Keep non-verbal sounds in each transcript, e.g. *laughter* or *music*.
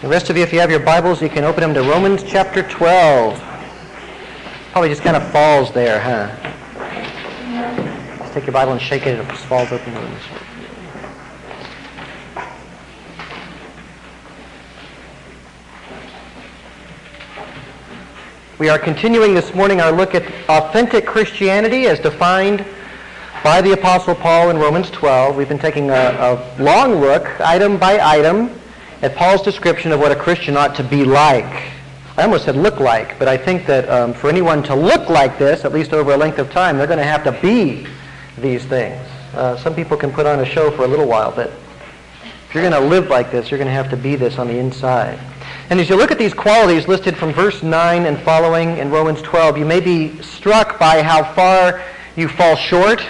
The rest of you, if you have your Bibles, you can open them to Romans chapter 12. Probably just kind of falls there, huh? Just take your Bible and shake it, it just falls open. We are continuing this morning our look at authentic Christianity as defined by the Apostle Paul in Romans 12. We've been taking a, a long look, item by item, at Paul's description of what a Christian ought to be like. I almost said look like, but I think that um, for anyone to look like this, at least over a length of time, they're going to have to be these things. Uh, some people can put on a show for a little while, but if you're going to live like this, you're going to have to be this on the inside. And as you look at these qualities listed from verse 9 and following in Romans 12, you may be struck by how far you fall short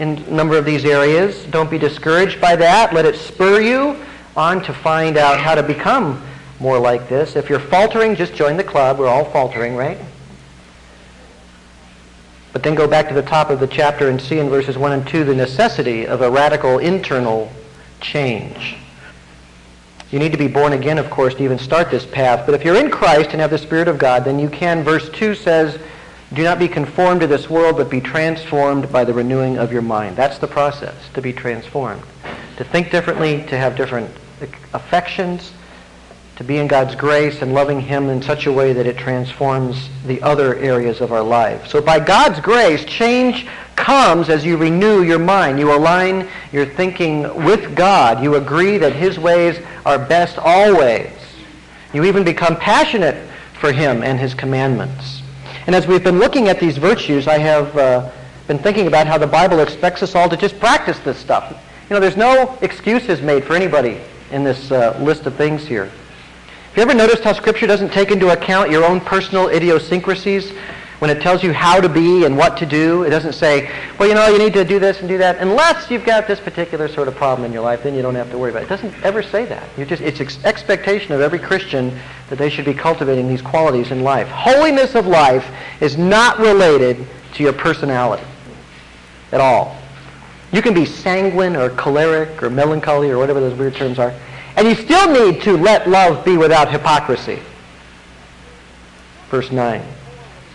in a number of these areas. Don't be discouraged by that. Let it spur you on to find out how to become more like this. If you're faltering, just join the club. We're all faltering, right? But then go back to the top of the chapter and see in verses 1 and 2 the necessity of a radical internal change. You need to be born again, of course, to even start this path. But if you're in Christ and have the Spirit of God, then you can. Verse 2 says, Do not be conformed to this world, but be transformed by the renewing of your mind. That's the process, to be transformed. To think differently, to have different affections, to be in God's grace and loving Him in such a way that it transforms the other areas of our life. So by God's grace, change comes as you renew your mind. You align your thinking with God. You agree that His ways are best always. You even become passionate for Him and His commandments. And as we've been looking at these virtues, I have uh, been thinking about how the Bible expects us all to just practice this stuff. You know, there's no excuses made for anybody in this uh, list of things here. Have you ever noticed how Scripture doesn't take into account your own personal idiosyncrasies when it tells you how to be and what to do? It doesn't say, well, you know, you need to do this and do that, unless you've got this particular sort of problem in your life, then you don't have to worry about it. It doesn't ever say that. You just, it's ex- expectation of every Christian that they should be cultivating these qualities in life. Holiness of life is not related to your personality at all. You can be sanguine or choleric or melancholy or whatever those weird terms are. And you still need to let love be without hypocrisy. Verse 9.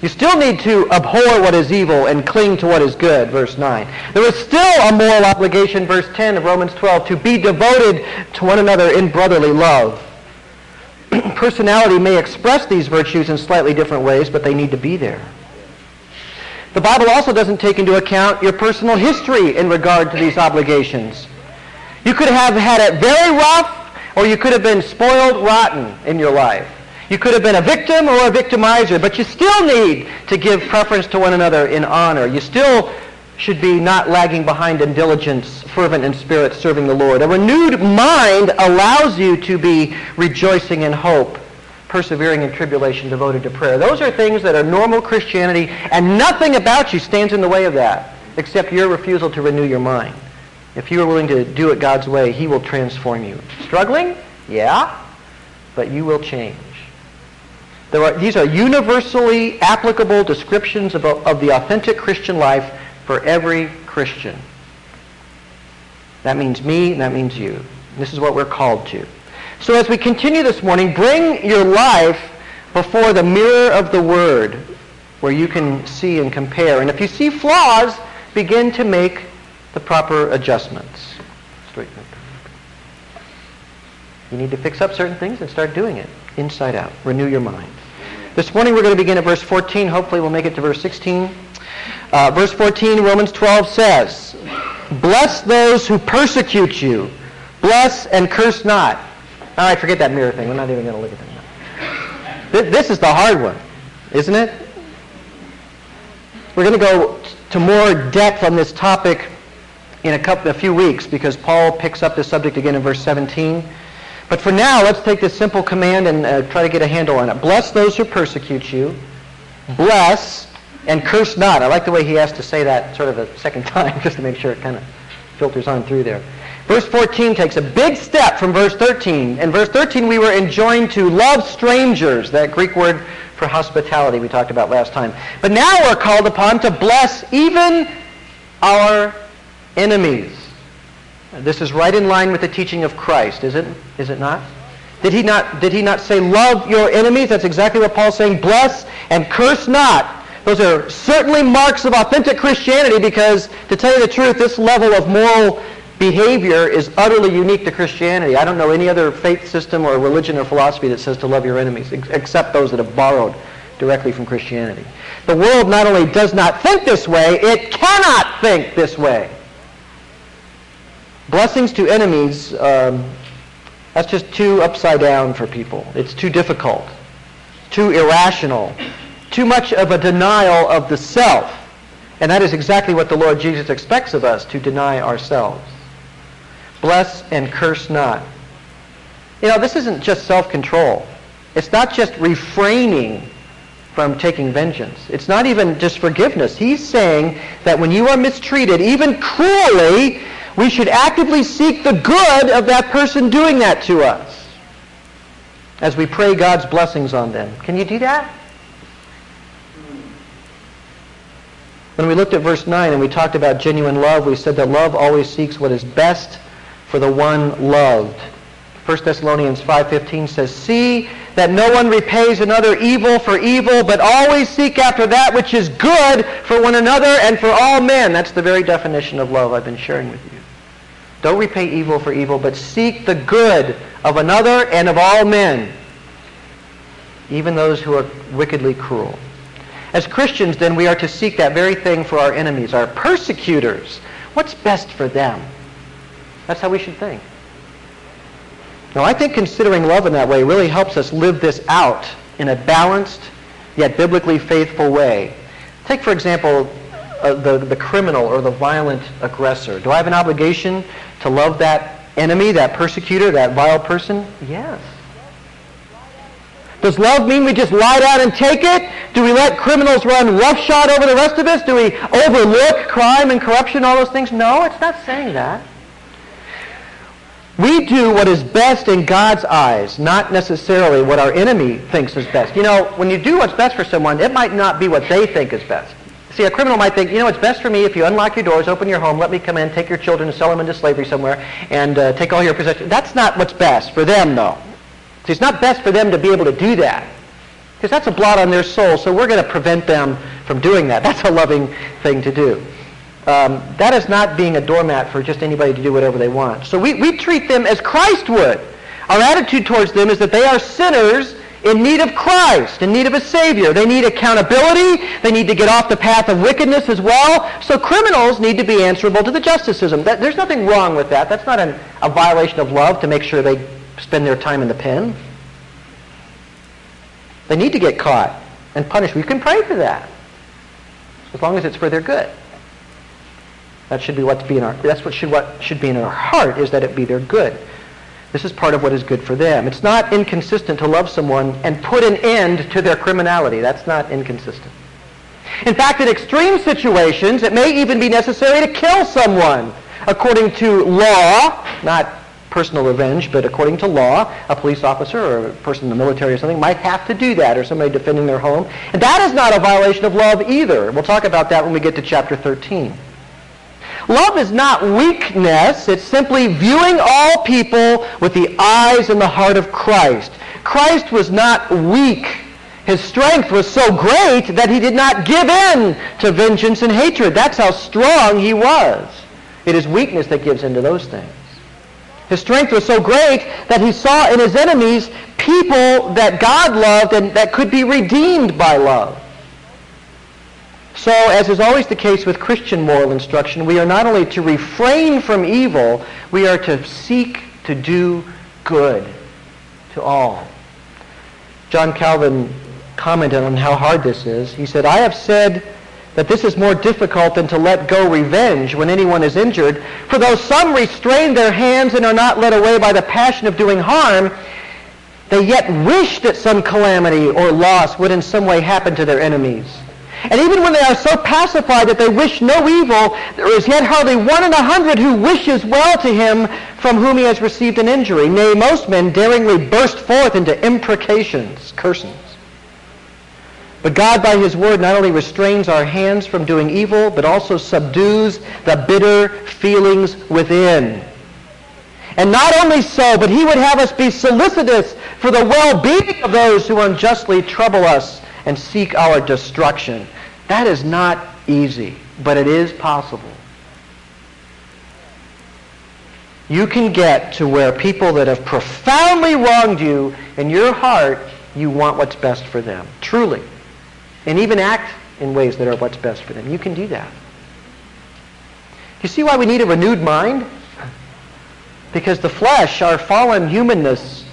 You still need to abhor what is evil and cling to what is good, verse 9. There is still a moral obligation, verse 10 of Romans 12, to be devoted to one another in brotherly love. *clears throat* Personality may express these virtues in slightly different ways, but they need to be there. The Bible also doesn't take into account your personal history in regard to these obligations. You could have had it very rough or you could have been spoiled rotten in your life. You could have been a victim or a victimizer, but you still need to give preference to one another in honor. You still should be not lagging behind in diligence, fervent in spirit, serving the Lord. A renewed mind allows you to be rejoicing in hope, persevering in tribulation, devoted to prayer. Those are things that are normal Christianity, and nothing about you stands in the way of that, except your refusal to renew your mind. If you are willing to do it God's way, he will transform you. Struggling? Yeah. But you will change. Are, these are universally applicable descriptions of, of the authentic Christian life for every Christian. That means me, and that means you. This is what we're called to. So as we continue this morning, bring your life before the mirror of the Word where you can see and compare. And if you see flaws, begin to make the proper adjustments. You need to fix up certain things and start doing it inside out. Renew your mind. This morning we're going to begin at verse 14. Hopefully we'll make it to verse 16. Uh, verse 14, Romans 12 says, Bless those who persecute you. Bless and curse not. All right, forget that mirror thing. We're not even going to look at that. This is the hard one, isn't it? We're going to go to more depth on this topic in a, couple, a few weeks because Paul picks up this subject again in verse 17. But for now, let's take this simple command and uh, try to get a handle on it. Bless those who persecute you. Bless and curse not. I like the way he has to say that sort of a second *laughs* time just to make sure it kind of filters on through there. Verse 14 takes a big step from verse 13. In verse 13, we were enjoined to love strangers, that Greek word for hospitality we talked about last time. But now we're called upon to bless even our enemies. This is right in line with the teaching of Christ, is it? Is it not? Did he not, did he not say, love your enemies? That's exactly what Paul's saying. Bless and curse not. Those are certainly marks of authentic Christianity because, to tell you the truth, this level of moral behavior is utterly unique to Christianity. I don't know any other faith system or religion or philosophy that says to love your enemies, except those that have borrowed directly from Christianity. The world not only does not think this way, it cannot think this way. Blessings to enemies, um, that's just too upside down for people. It's too difficult, too irrational, too much of a denial of the self. And that is exactly what the Lord Jesus expects of us, to deny ourselves. Bless and curse not. You know, this isn't just self-control. It's not just refraining from taking vengeance. It's not even just forgiveness. He's saying that when you are mistreated, even cruelly, we should actively seek the good of that person doing that to us as we pray God's blessings on them. Can you do that? When we looked at verse 9 and we talked about genuine love, we said that love always seeks what is best for the one loved. 1 Thessalonians 5.15 says, See that no one repays another evil for evil, but always seek after that which is good for one another and for all men. That's the very definition of love I've been sharing with you. Don't repay evil for evil, but seek the good of another and of all men, even those who are wickedly cruel. As Christians, then, we are to seek that very thing for our enemies, our persecutors. What's best for them? That's how we should think. Now, I think considering love in that way really helps us live this out in a balanced yet biblically faithful way. Take, for example, uh, the, the criminal or the violent aggressor. Do I have an obligation to love that enemy, that persecutor, that vile person? Yes. Does love mean we just lie down and take it? Do we let criminals run roughshod over the rest of us? Do we overlook crime and corruption, all those things? No, it's not saying that. We do what is best in God's eyes, not necessarily what our enemy thinks is best. You know, when you do what's best for someone, it might not be what they think is best. See, a criminal might think, you know, it's best for me if you unlock your doors, open your home, let me come in, take your children and sell them into slavery somewhere, and uh, take all your possessions. That's not what's best for them, though. See, it's not best for them to be able to do that. Because that's a blot on their soul, so we're going to prevent them from doing that. That's a loving thing to do um, that is not being a doormat for just anybody to do whatever they want. So we, we treat them as Christ would. Our attitude towards them is that they are sinners in need of Christ, in need of a Savior. They need accountability. They need to get off the path of wickedness as well. So criminals need to be answerable to the justice system. That, there's nothing wrong with that. That's not an, a violation of love to make sure they spend their time in the pen. They need to get caught and punished. We can pray for that as long as it's for their good. That should be what's be in our that's what should what should be in our heart is that it be their good. This is part of what is good for them. It's not inconsistent to love someone and put an end to their criminality. That's not inconsistent. In fact, in extreme situations, it may even be necessary to kill someone according to law, not personal revenge, but according to law, a police officer or a person in the military or something might have to do that, or somebody defending their home. And that is not a violation of love either. We'll talk about that when we get to chapter 13. Love is not weakness. It's simply viewing all people with the eyes and the heart of Christ. Christ was not weak. His strength was so great that he did not give in to vengeance and hatred. That's how strong he was. It is weakness that gives in to those things. His strength was so great that he saw in his enemies people that God loved and that could be redeemed by love. So, as is always the case with Christian moral instruction, we are not only to refrain from evil, we are to seek to do good to all. John Calvin commented on how hard this is. He said, I have said that this is more difficult than to let go revenge when anyone is injured, for though some restrain their hands and are not led away by the passion of doing harm, they yet wish that some calamity or loss would in some way happen to their enemies. And even when they are so pacified that they wish no evil, there is yet hardly one in a hundred who wishes well to him from whom he has received an injury. Nay, most men daringly burst forth into imprecations, cursings. But God, by his word, not only restrains our hands from doing evil, but also subdues the bitter feelings within. And not only so, but he would have us be solicitous for the well-being of those who unjustly trouble us and seek our destruction. That is not easy, but it is possible. You can get to where people that have profoundly wronged you, in your heart, you want what's best for them. Truly. And even act in ways that are what's best for them. You can do that. You see why we need a renewed mind? Because the flesh, our fallen humanness,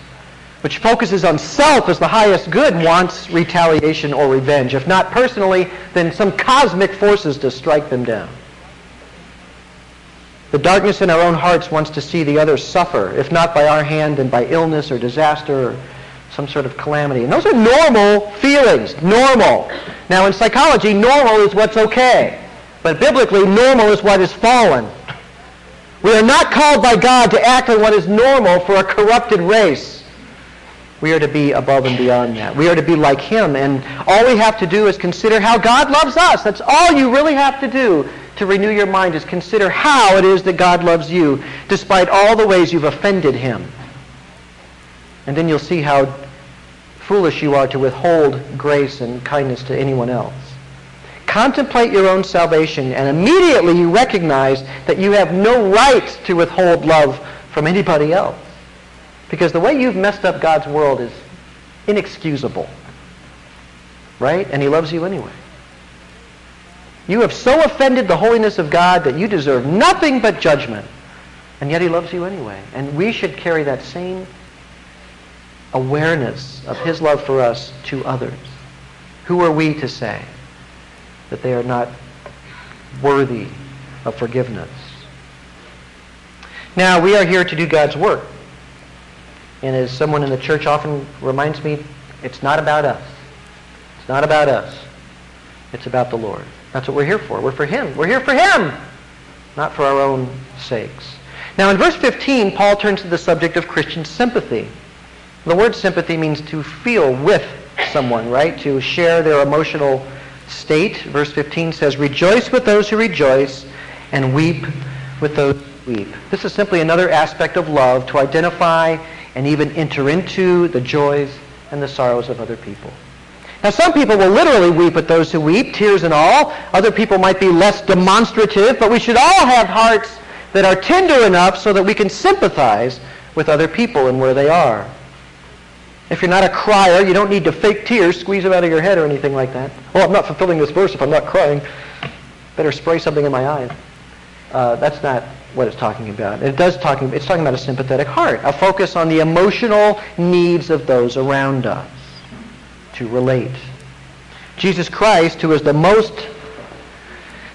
which focuses on self as the highest good, wants retaliation or revenge. If not personally, then some cosmic forces to strike them down. The darkness in our own hearts wants to see the others suffer, if not by our hand, then by illness or disaster or some sort of calamity. And those are normal feelings, normal. Now in psychology, normal is what's okay. But biblically, normal is what is fallen. We are not called by God to act on what is normal for a corrupted race. We are to be above and beyond that. We are to be like him. And all we have to do is consider how God loves us. That's all you really have to do to renew your mind is consider how it is that God loves you despite all the ways you've offended him. And then you'll see how foolish you are to withhold grace and kindness to anyone else. Contemplate your own salvation, and immediately you recognize that you have no right to withhold love from anybody else. Because the way you've messed up God's world is inexcusable. Right? And he loves you anyway. You have so offended the holiness of God that you deserve nothing but judgment. And yet he loves you anyway. And we should carry that same awareness of his love for us to others. Who are we to say that they are not worthy of forgiveness? Now, we are here to do God's work. And as someone in the church often reminds me, it's not about us. It's not about us. It's about the Lord. That's what we're here for. We're for Him. We're here for Him, not for our own sakes. Now, in verse 15, Paul turns to the subject of Christian sympathy. The word sympathy means to feel with someone, right? To share their emotional state. Verse 15 says, Rejoice with those who rejoice and weep with those who weep. This is simply another aspect of love to identify and even enter into the joys and the sorrows of other people. Now, some people will literally weep with those who weep, tears and all. Other people might be less demonstrative, but we should all have hearts that are tender enough so that we can sympathize with other people and where they are. If you're not a crier, you don't need to fake tears, squeeze them out of your head or anything like that. Oh, I'm not fulfilling this verse if I'm not crying. Better spray something in my eyes. Uh, that's not what it's talking about. It does talking, it's talking about a sympathetic heart, a focus on the emotional needs of those around us to relate. Jesus Christ, who is the most,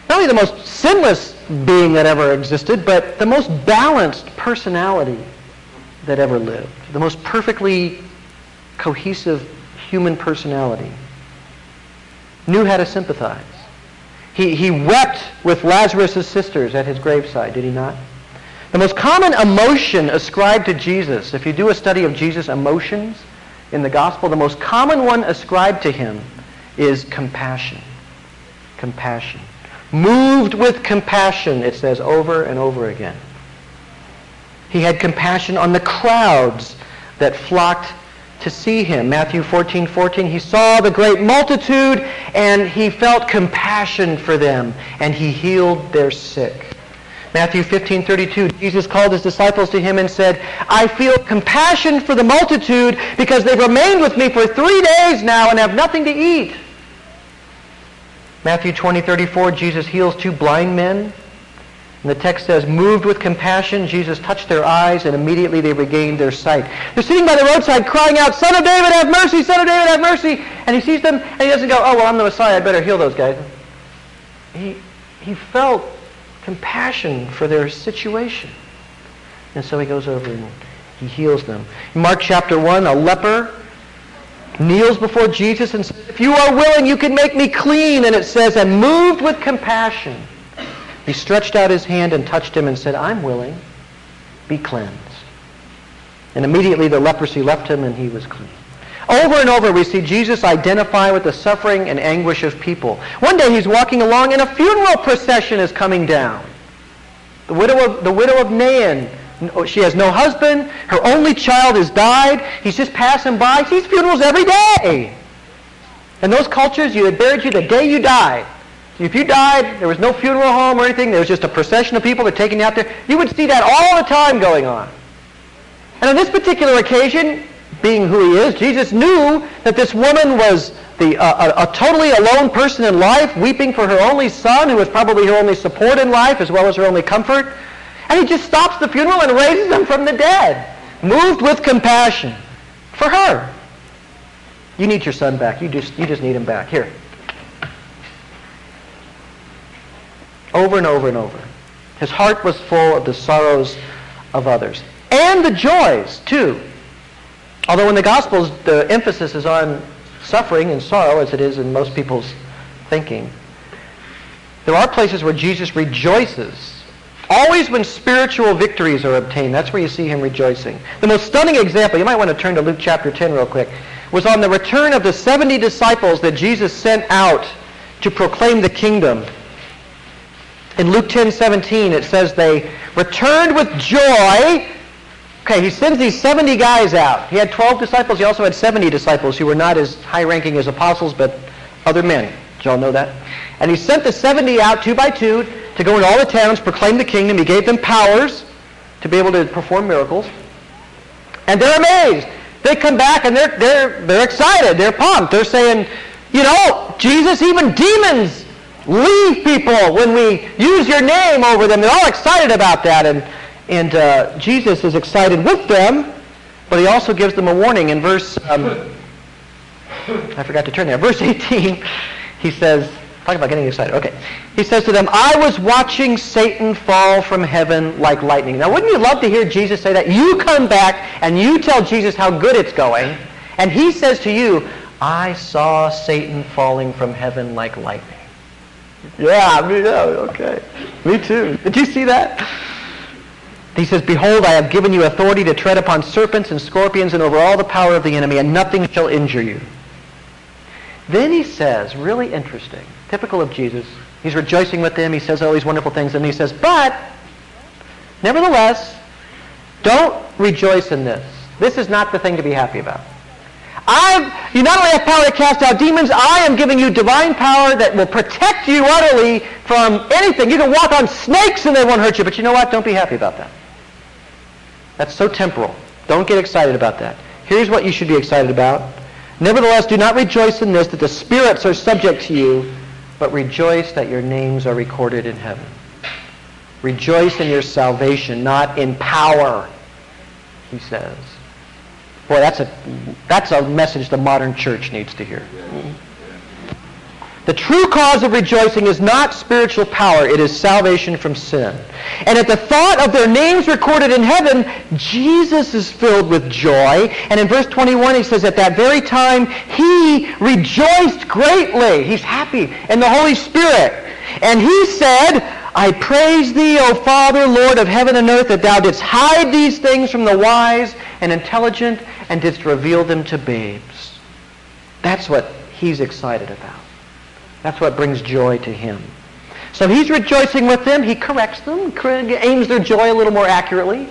not only the most sinless being that ever existed, but the most balanced personality that ever lived, the most perfectly cohesive human personality, knew how to sympathize. He, he wept with Lazarus' sisters at his graveside, did he not? The most common emotion ascribed to Jesus, if you do a study of Jesus' emotions, in the gospel, the most common one ascribed to him is compassion. Compassion. Moved with compassion, it says over and over again. He had compassion on the crowds that flocked to see him. Matthew 14, 14, he saw the great multitude and he felt compassion for them and he healed their sick. Matthew 15, 32, Jesus called his disciples to him and said, I feel compassion for the multitude because they've remained with me for three days now and have nothing to eat. Matthew 20, 34, Jesus heals two blind men. And the text says, moved with compassion, Jesus touched their eyes and immediately they regained their sight. They're sitting by the roadside crying out, Son of David, have mercy! Son of David, have mercy! And he sees them and he doesn't go, oh, well, I'm the Messiah. I better heal those guys. He, he felt compassion for their situation. And so he goes over and he heals them. In Mark chapter 1, a leper kneels before Jesus and says, If you are willing, you can make me clean. And it says, and moved with compassion, he stretched out his hand and touched him and said, I'm willing. Be cleansed. And immediately the leprosy left him and he was clean. Over and over we see Jesus identify with the suffering and anguish of people. One day he's walking along and a funeral procession is coming down. The widow of, the widow of Nain she has no husband. Her only child has died. He's just passing by. She sees funerals every day. In those cultures, you had buried you the day you died. If you died, there was no funeral home or anything. There was just a procession of people that are taking you out there. You would see that all the time going on. And on this particular occasion, being who he is, Jesus knew that this woman was the, uh, a, a, totally alone person in life, weeping for her only son, who was probably her only support in life as well as her only comfort. And he just stops the funeral and raises him from the dead, moved with compassion for her. You need your son back. You just, you just need him back. Here. Over and over and over. His heart was full of the sorrows of others. And the joys, too. Although in the Gospels, the emphasis is on suffering and sorrow, as it is in most people's thinking. There are places where Jesus rejoices. Always when spiritual victories are obtained, that's where you see him rejoicing. The most stunning example, you might want to turn to Luke chapter 10 real quick, was on the return of the 70 disciples that Jesus sent out to proclaim the kingdom in Luke 10, 17, it says they returned with joy. Okay, he sends these 70 guys out. He had 12 disciples. He also had 70 disciples who were not as high-ranking as apostles, but other men. Did y'all know that? And he sent the 70 out two by two to go into all the towns, proclaim the kingdom. He gave them powers to be able to perform miracles. And they're amazed. They come back and they're, they're, they're excited. They're pumped. They're saying, you know, Jesus, even demons leave people when we use your name over them. They're all excited about that. And, and uh, Jesus is excited with them, but he also gives them a warning in verse, um, I forgot to turn there, verse 18, he says, talk about getting excited. Okay. He says to them, I was watching Satan fall from heaven like lightning. Now, wouldn't you love to hear Jesus say that? You come back and you tell Jesus how good it's going, and he says to you, I saw Satan falling from heaven like lightning. Yeah, me too. Okay. Me too. Did you see that? He says, Behold, I have given you authority to tread upon serpents and scorpions and over all the power of the enemy, and nothing shall injure you. Then he says, really interesting, typical of Jesus, he's rejoicing with them, he says all these wonderful things, and he says, but, nevertheless, don't rejoice in this. This is not the thing to be happy about. I've, you not only have power to cast out demons, I am giving you divine power that will protect you utterly from anything. You can walk on snakes and they won't hurt you. But you know what? Don't be happy about that. That's so temporal. Don't get excited about that. Here's what you should be excited about. Nevertheless, do not rejoice in this, that the spirits are subject to you, but rejoice that your names are recorded in heaven. Rejoice in your salvation, not in power, he says. Boy, that's a, that's a message the modern church needs to hear. The true cause of rejoicing is not spiritual power, it is salvation from sin. And at the thought of their names recorded in heaven, Jesus is filled with joy. And in verse 21, he says, At that very time, he rejoiced greatly. He's happy in the Holy Spirit. And he said, I praise thee, O Father, Lord of heaven and earth, that thou didst hide these things from the wise and intelligent and didst reveal them to babes. That's what he's excited about. That's what brings joy to him. So he's rejoicing with them. He corrects them, aims their joy a little more accurately.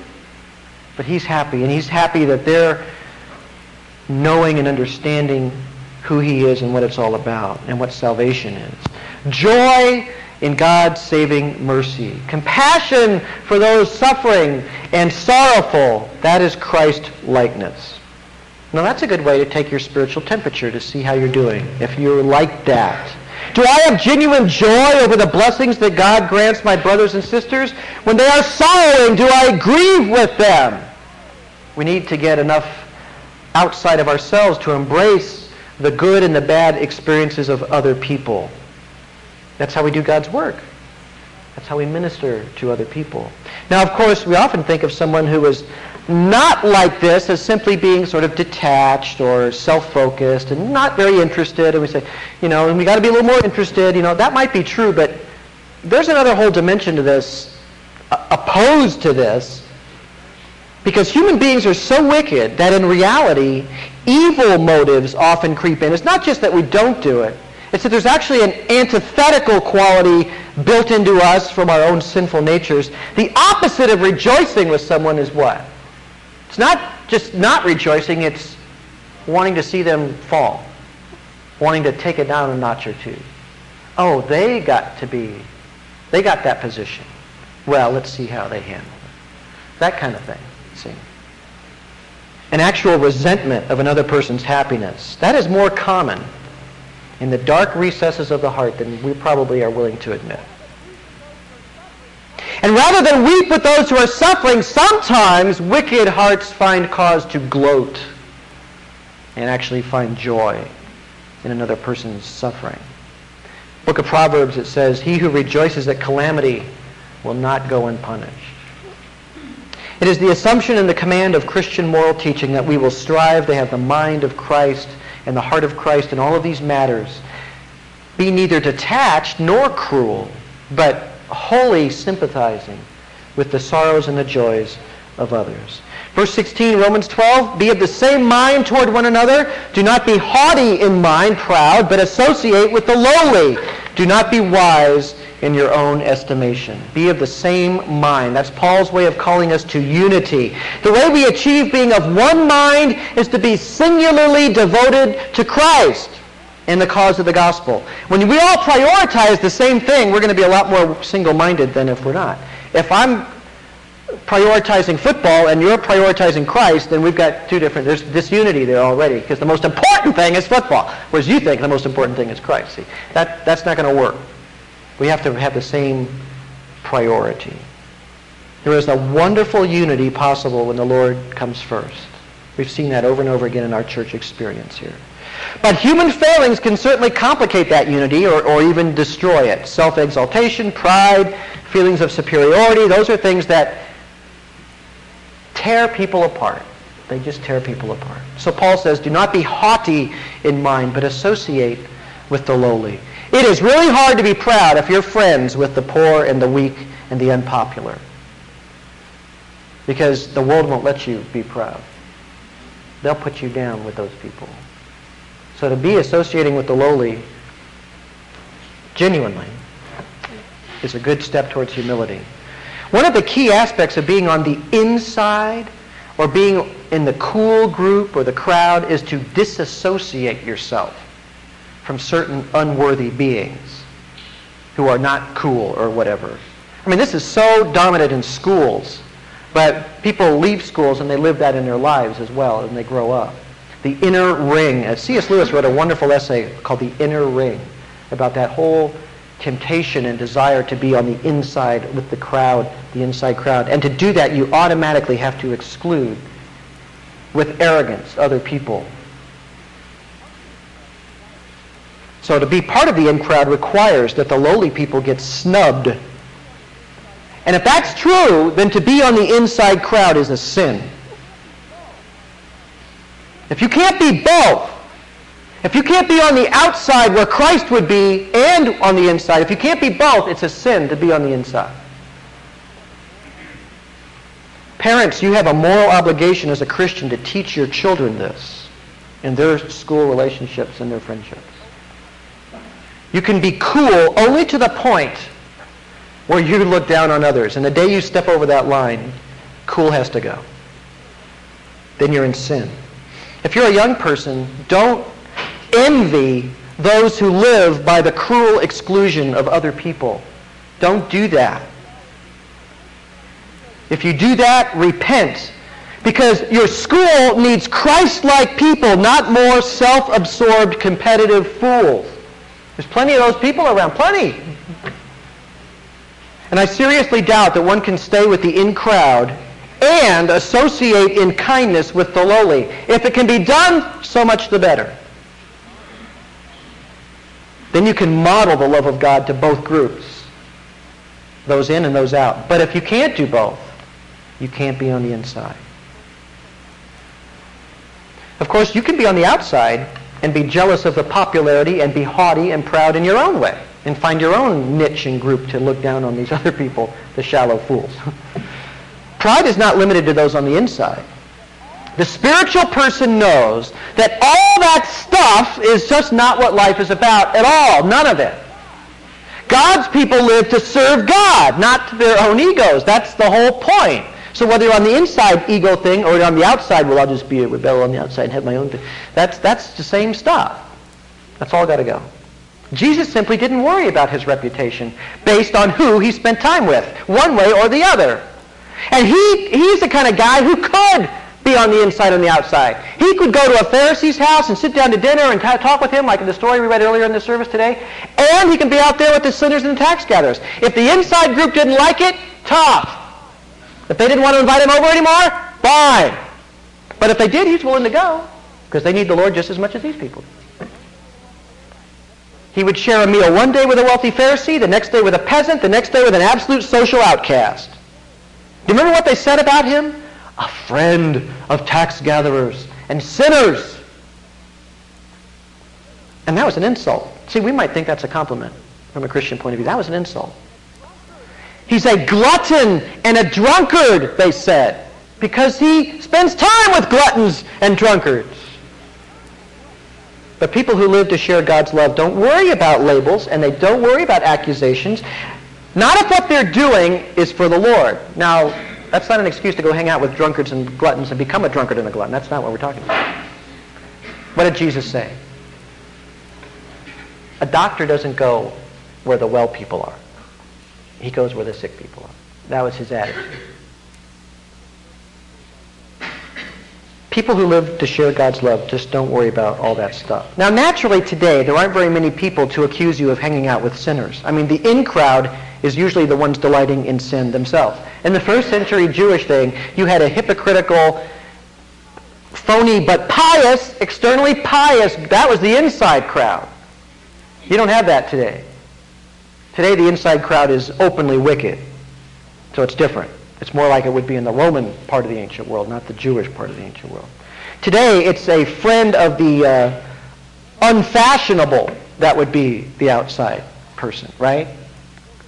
But he's happy, and he's happy that they're knowing and understanding who he is and what it's all about and what salvation is. Joy in God's saving mercy. Compassion for those suffering and sorrowful. That is Christ likeness. Now that's a good way to take your spiritual temperature to see how you're doing, if you're like that. Do I have genuine joy over the blessings that God grants my brothers and sisters? When they are sorrowing, do I grieve with them? We need to get enough outside of ourselves to embrace the good and the bad experiences of other people. That's how we do God's work. That's how we minister to other people. Now, of course, we often think of someone who is not like this as simply being sort of detached or self-focused and not very interested. And we say, you know, and we got to be a little more interested. You know, that might be true, but there's another whole dimension to this, uh, opposed to this, because human beings are so wicked that in reality, evil motives often creep in. It's not just that we don't do it. It's that there's actually an antithetical quality built into us from our own sinful natures. The opposite of rejoicing with someone is what? It's not just not rejoicing, it's wanting to see them fall, wanting to take it down a notch or two. Oh, they got to be, they got that position. Well, let's see how they handle it. That kind of thing, see. An actual resentment of another person's happiness. That is more common in the dark recesses of the heart than we probably are willing to admit. And rather than weep with those who are suffering, sometimes wicked hearts find cause to gloat and actually find joy in another person's suffering. Book of Proverbs, it says, He who rejoices at calamity will not go unpunished. It is the assumption and the command of Christian moral teaching that we will strive to have the mind of Christ and the heart of Christ in all of these matters. Be neither detached nor cruel, but wholly sympathizing with the sorrows and the joys of others. Verse 16, Romans 12, be of the same mind toward one another. Do not be haughty in mind, proud, but associate with the lowly. Do not be wise in your own estimation. Be of the same mind. That's Paul's way of calling us to unity. The way we achieve being of one mind is to be singularly devoted to Christ and the cause of the gospel. When we all prioritize the same thing, we're going to be a lot more single-minded than if we're not. If I'm prioritizing football and you're prioritizing Christ, then we've got two different, there's disunity there already because the most important thing is football, whereas you think the most important thing is Christ. See, that, that's not going to work. We have to have the same priority. There is a wonderful unity possible when the Lord comes first. We've seen that over and over again in our church experience here. But human failings can certainly complicate that unity or, or even destroy it. Self-exaltation, pride, feelings of superiority, those are things that tear people apart. They just tear people apart. So Paul says, do not be haughty in mind, but associate with the lowly. It is really hard to be proud if you're friends with the poor and the weak and the unpopular. Because the world won't let you be proud. They'll put you down with those people. So to be associating with the lowly genuinely is a good step towards humility. One of the key aspects of being on the inside or being in the cool group or the crowd is to disassociate yourself from certain unworthy beings who are not cool or whatever. I mean, this is so dominant in schools, but people leave schools and they live that in their lives as well and they grow up. The inner ring. Uh, C.S. Lewis wrote a wonderful essay called The Inner Ring about that whole temptation and desire to be on the inside with the crowd, the inside crowd. And to do that, you automatically have to exclude with arrogance other people So to be part of the in crowd requires that the lowly people get snubbed. And if that's true, then to be on the inside crowd is a sin. If you can't be both, if you can't be on the outside where Christ would be and on the inside, if you can't be both, it's a sin to be on the inside. Parents, you have a moral obligation as a Christian to teach your children this in their school relationships and their friendships. You can be cool only to the point where you look down on others. And the day you step over that line, cool has to go. Then you're in sin. If you're a young person, don't envy those who live by the cruel exclusion of other people. Don't do that. If you do that, repent. Because your school needs Christ-like people, not more self-absorbed competitive fools. There's plenty of those people around, plenty. And I seriously doubt that one can stay with the in crowd and associate in kindness with the lowly. If it can be done, so much the better. Then you can model the love of God to both groups, those in and those out. But if you can't do both, you can't be on the inside. Of course, you can be on the outside and be jealous of the popularity and be haughty and proud in your own way and find your own niche and group to look down on these *laughs* other people, the shallow fools. *laughs* Pride is not limited to those on the inside. The spiritual person knows that all that stuff is just not what life is about at all. None of it. God's people live to serve God, not their own egos. That's the whole point. So whether you're on the inside ego thing or on the outside, well, I'll just be a rebel on the outside and have my own thing. That's, that's the same stuff. That's all got to go. Jesus simply didn't worry about his reputation based on who he spent time with, one way or the other. And he, he's the kind of guy who could be on the inside and the outside. He could go to a Pharisee's house and sit down to dinner and talk with him, like in the story we read earlier in the service today, and he can be out there with the sinners and the tax gatherers. If the inside group didn't like it, tough. If they didn't want to invite him over anymore, fine. But if they did, he's willing to go because they need the Lord just as much as these people. He would share a meal one day with a wealthy Pharisee, the next day with a peasant, the next day with an absolute social outcast. Do you remember what they said about him? A friend of tax gatherers and sinners. And that was an insult. See, we might think that's a compliment from a Christian point of view. That was an insult. He's a glutton and a drunkard, they said, because he spends time with gluttons and drunkards. But people who live to share God's love don't worry about labels and they don't worry about accusations. Not if what they're doing is for the Lord. Now, that's not an excuse to go hang out with drunkards and gluttons and become a drunkard and a glutton. That's not what we're talking about. What did Jesus say? A doctor doesn't go where the well people are. He goes where the sick people are. That was his attitude. People who live to share God's love just don't worry about all that stuff. Now, naturally today, there aren't very many people to accuse you of hanging out with sinners. I mean, the in crowd is usually the ones delighting in sin themselves. In the first century Jewish thing, you had a hypocritical, phony but pious, externally pious, that was the inside crowd. You don't have that today. Today, the inside crowd is openly wicked. So it's different. It's more like it would be in the Roman part of the ancient world, not the Jewish part of the ancient world. Today, it's a friend of the uh, unfashionable that would be the outside person, right?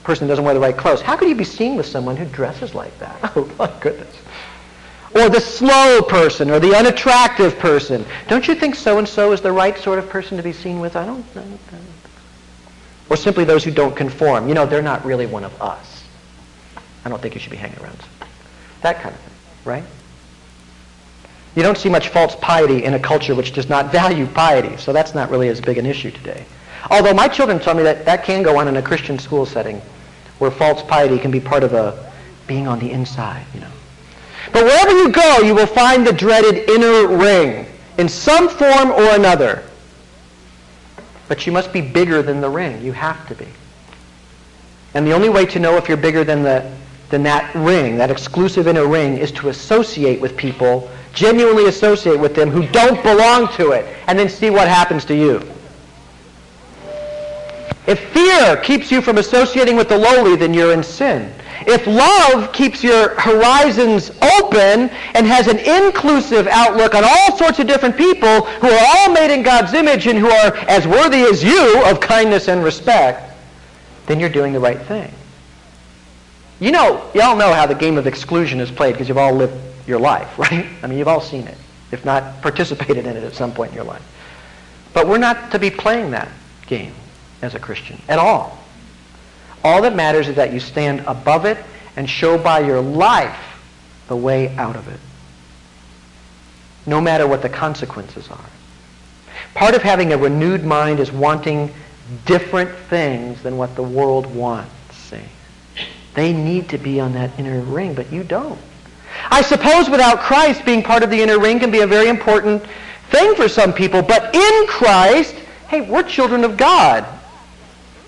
Person doesn't wear the right clothes. How could you be seen with someone who dresses like that? *laughs* Oh, my goodness. Or the slow person or the unattractive person. Don't you think so-and-so is the right sort of person to be seen with? I don't, I don't, I don't or simply those who don't conform. You know, they're not really one of us. I don't think you should be hanging around. That kind of thing, right? You don't see much false piety in a culture which does not value piety, so that's not really as big an issue today. Although my children tell me that that can go on in a Christian school setting where false piety can be part of a being on the inside, you know. But wherever you go, you will find the dreaded inner ring in some form or another. But you must be bigger than the ring. You have to be. And the only way to know if you're bigger than, the, than that ring, that exclusive inner ring, is to associate with people, genuinely associate with them who don't belong to it, and then see what happens to you. If fear keeps you from associating with the lowly, then you're in sin. If love keeps your horizons open and has an inclusive outlook on all sorts of different people who are all made in God's image and who are as worthy as you of kindness and respect, then you're doing the right thing. You know, y'all know how the game of exclusion is played because you've all lived your life, *laughs* right? I mean, you've all seen it, if not participated in it at some point in your life. But we're not to be playing that game as a Christian at all. All that matters is that you stand above it and show by your life the way out of it, no matter what the consequences are. Part of having a renewed mind is wanting different things than what the world wants. See? They need to be on that inner ring, but you don't. I suppose without Christ, being part of the inner ring can be a very important thing for some people, but in Christ, hey, we're children of God.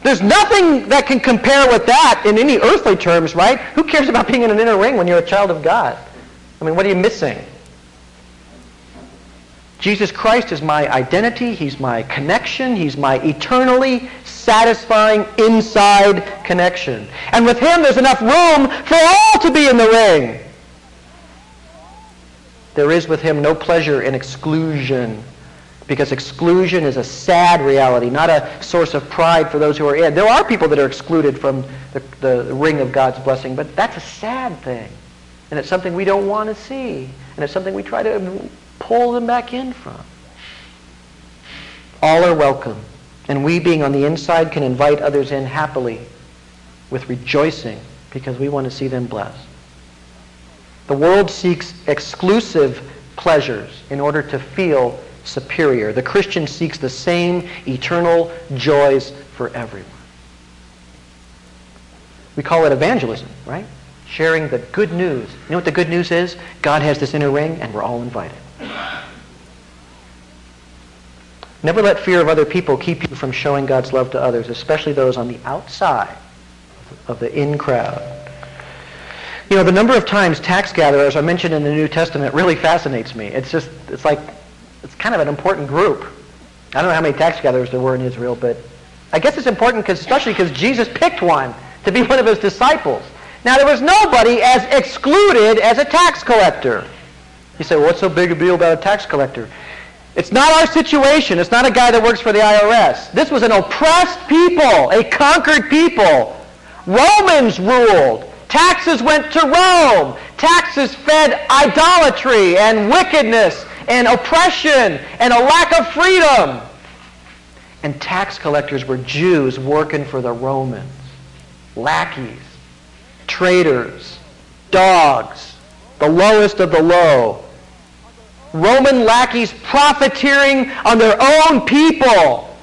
There's nothing that can compare with that in any earthly terms, right? Who cares about being in an inner ring when you're a child of God? I mean, what are you missing? Jesus Christ is my identity. He's my connection. He's my eternally satisfying inside connection. And with him, there's enough room for all to be in the ring. There is with him no pleasure in exclusion because exclusion is a sad reality, not a source of pride for those who are in. There are people that are excluded from the, the ring of God's blessing, but that's a sad thing. And it's something we don't want to see. And it's something we try to pull them back in from. All are welcome And we, being on the inside, can invite others in happily with rejoicing because we want to see them blessed. The world seeks exclusive pleasures in order to feel superior. The Christian seeks the same eternal joys for everyone. We call it evangelism, right? Sharing the good news. You know what the good news is? God has this inner ring and we're all invited. Never let fear of other people keep you from showing God's love to others, especially those on the outside of the in crowd. You know, the number of times tax gatherers are mentioned in the New Testament really fascinates me. It's just, it's like, it's kind of an important group. I don't know how many tax gatherers there were in Israel, but I guess it's important because, especially because Jesus picked one to be *laughs* one of his disciples. Now, there was nobody as excluded as a tax collector. You say, well, what's so big a deal about a tax collector? It's not our situation. It's not a guy that works for the IRS. This was an oppressed people, a conquered people. Romans ruled. Taxes went to Rome. Taxes fed idolatry and wickedness and oppression and a lack of freedom. And tax collectors were Jews working for the Romans. Lackeys, traitors, dogs, the lowest of the low. Roman lackeys profiteering on their own people.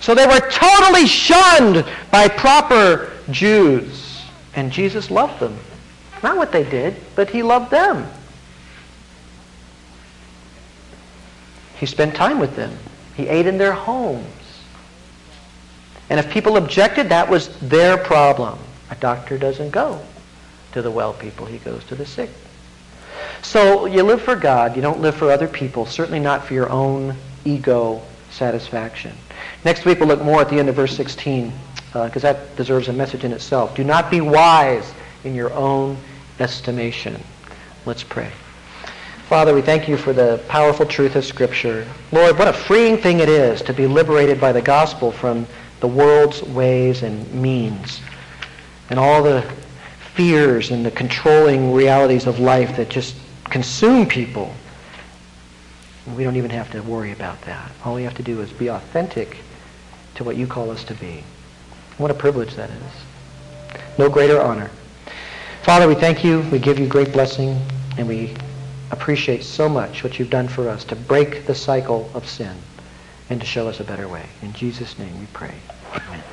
So they were totally shunned by proper Jews. And Jesus loved them. Not what they did, but he loved them. He spent time with them. He ate in their homes. And if people objected, that was their problem. A doctor doesn't go to the well people. He goes to the sick. So you live for God. You don't live for other people, certainly not for your own ego satisfaction. Next week we'll look more at the end of verse 16 because uh, that deserves a message in itself. Do not be wise in your own estimation. Let's pray. Father, we thank you for the powerful truth of Scripture. Lord, what a freeing thing it is to be liberated by the gospel from the world's ways and means and all the fears and the controlling realities of life that just consume people. We don't even have to worry about that. All we have to do is be authentic to what you call us to be. What a privilege that is. No greater honor. Father, we thank you. We give you great blessing. And we appreciate so much what you've done for us to break the cycle of sin and to show us a better way. In Jesus' name we pray. Amen.